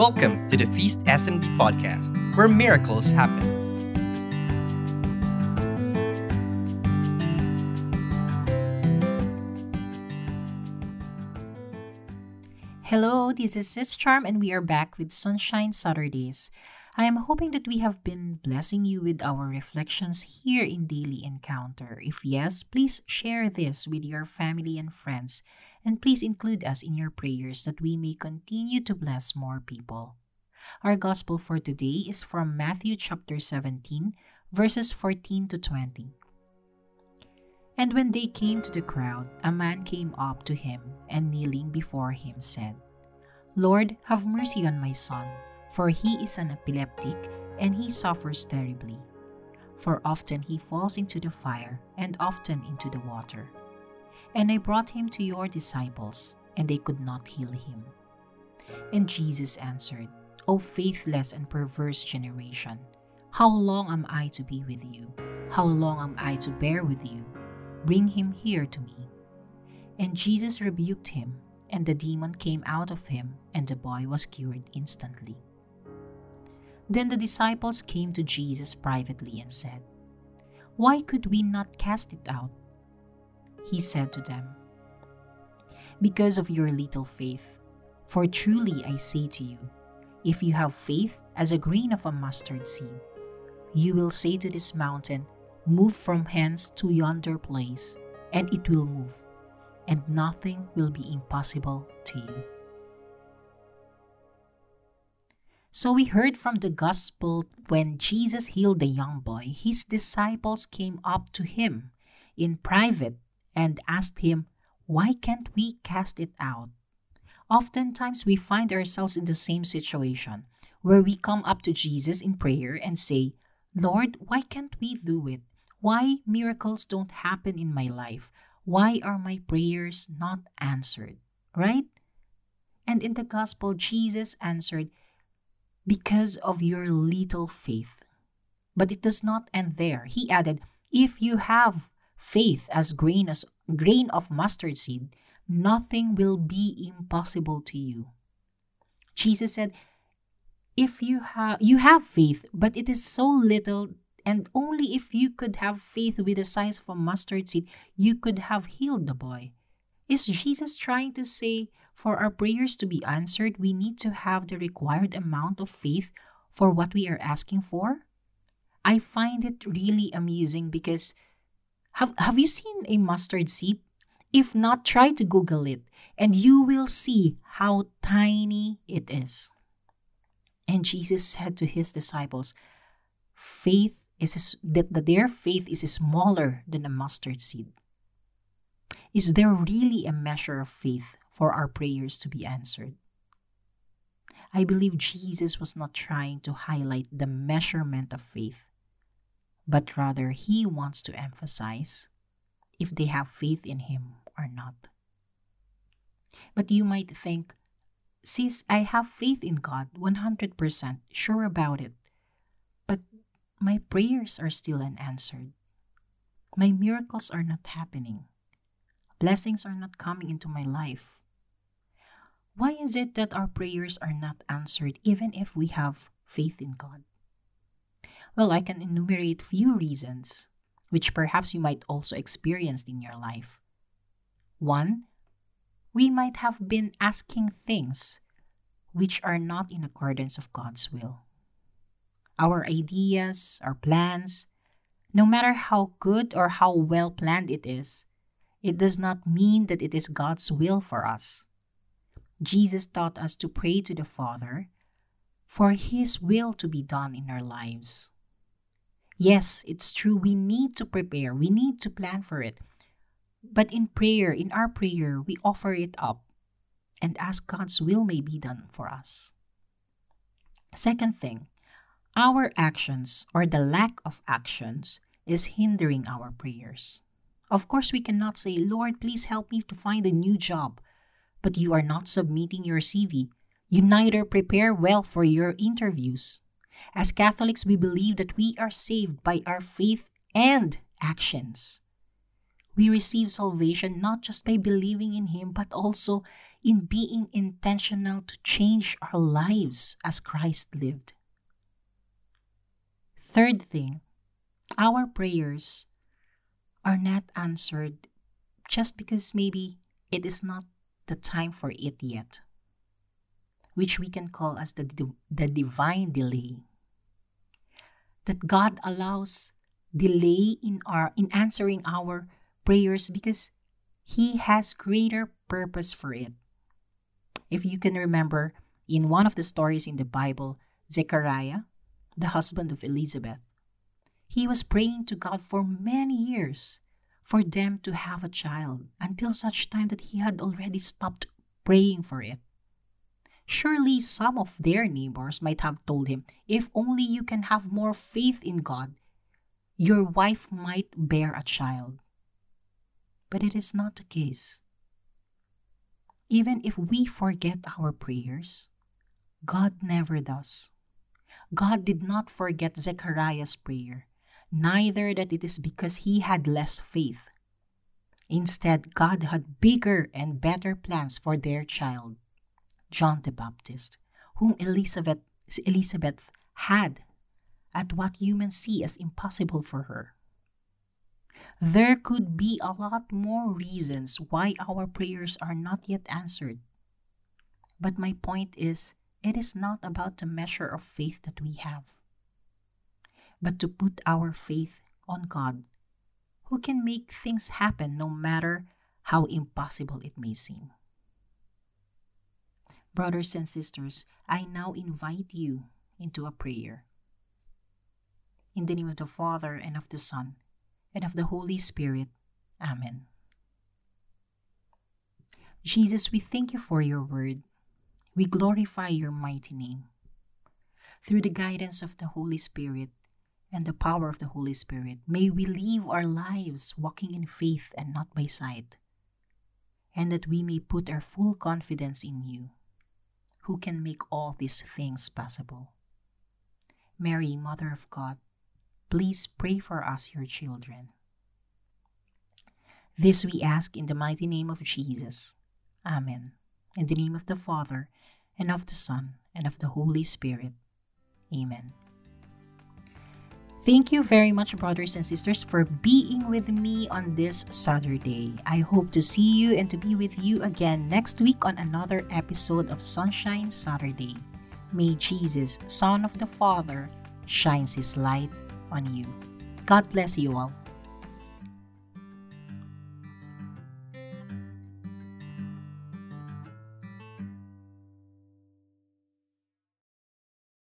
Welcome to the Feast SMD podcast, where miracles happen. Hello, this is Sis Charm, and we are back with Sunshine Saturdays. I am hoping that we have been blessing you with our reflections here in Daily Encounter. If yes, please share this with your family and friends, and please include us in your prayers that we may continue to bless more people. Our gospel for today is from Matthew chapter 17, verses 14 to 20. And when they came to the crowd, a man came up to him and kneeling before him said, Lord, have mercy on my son for he is an epileptic and he suffers terribly. For often he falls into the fire and often into the water. And I brought him to your disciples, and they could not heal him. And Jesus answered, O faithless and perverse generation, how long am I to be with you? How long am I to bear with you? Bring him here to me. And Jesus rebuked him, and the demon came out of him, and the boy was cured instantly. Then the disciples came to Jesus privately and said, Why could we not cast it out? He said to them, Because of your little faith. For truly I say to you, if you have faith as a grain of a mustard seed, you will say to this mountain, Move from hence to yonder place, and it will move, and nothing will be impossible to you. So we heard from the gospel when Jesus healed the young boy, his disciples came up to him in private and asked him, Why can't we cast it out? Oftentimes we find ourselves in the same situation where we come up to Jesus in prayer and say, Lord, why can't we do it? Why miracles don't happen in my life? Why are my prayers not answered? Right? And in the gospel, Jesus answered, because of your little faith. But it does not end there. He added, If you have faith as grain as grain of mustard seed, nothing will be impossible to you. Jesus said, if you have you have faith, but it is so little and only if you could have faith with the size of a mustard seed, you could have healed the boy. Is Jesus trying to say for our prayers to be answered, we need to have the required amount of faith for what we are asking for? I find it really amusing because have, have you seen a mustard seed? If not, try to Google it and you will see how tiny it is. And Jesus said to his disciples, faith is that their faith is smaller than a mustard seed. Is there really a measure of faith for our prayers to be answered. I believe Jesus was not trying to highlight the measurement of faith, but rather he wants to emphasize if they have faith in him or not. But you might think, sis, I have faith in God 100%, sure about it, but my prayers are still unanswered. My miracles are not happening. Blessings are not coming into my life. Why is it that our prayers are not answered even if we have faith in God? Well, I can enumerate few reasons which perhaps you might also experience in your life. One, we might have been asking things which are not in accordance of God's will. Our ideas, our plans, no matter how good or how well planned it is, it does not mean that it is God's will for us. Jesus taught us to pray to the Father for His will to be done in our lives. Yes, it's true, we need to prepare, we need to plan for it. But in prayer, in our prayer, we offer it up and ask God's will may be done for us. Second thing, our actions or the lack of actions is hindering our prayers. Of course, we cannot say, Lord, please help me to find a new job but you are not submitting your CV. You neither prepare well for your interviews. As Catholics, we believe that we are saved by our faith and actions. We receive salvation not just by believing in Him, but also in being intentional to change our lives as Christ lived. Third thing, our prayers are not answered just because maybe it is not the time for it yet, which we can call as the, the divine delay. That God allows delay in our in answering our prayers because he has greater purpose for it. If you can remember in one of the stories in the Bible, Zechariah, the husband of Elizabeth, he was praying to God for many years for them to have a child until such time that he had already stopped praying for it. Surely some of their neighbors might have told him, If only you can have more faith in God, your wife might bear a child. But it is not the case. Even if we forget our prayers, God never does. God did not forget Zechariah's prayer, neither that it is because he had less faith. Instead, God had bigger and better plans for their child, John the Baptist, whom Elizabeth, Elizabeth had at what humans see as impossible for her. There could be a lot more reasons why our prayers are not yet answered. But my point is, it is not about the measure of faith that we have, but to put our faith on God, who can make things happen no matter how impossible it may seem. Brothers and sisters, I now invite you into a prayer. In the name of the Father, and of the Son, and of the Holy Spirit. Amen. Jesus, we thank you for your word. We glorify your mighty name. Through the guidance of the Holy Spirit and the power of the Holy Spirit, may we live our lives walking in faith and not by sight, and that we may put our full confidence in you, who can make all these things possible. Mary, Mother of God, please pray for us, your children. This we ask in the mighty name of Jesus. Amen. In the name of the Father, and of the Son, and of the Holy Spirit. Amen. Thank you very much, brothers and sisters, for being with me on this Saturday. I hope to see you and to be with you again next week on another episode of Sunshine Saturday. May Jesus, Son of the Father, shines his light on you. God bless you all.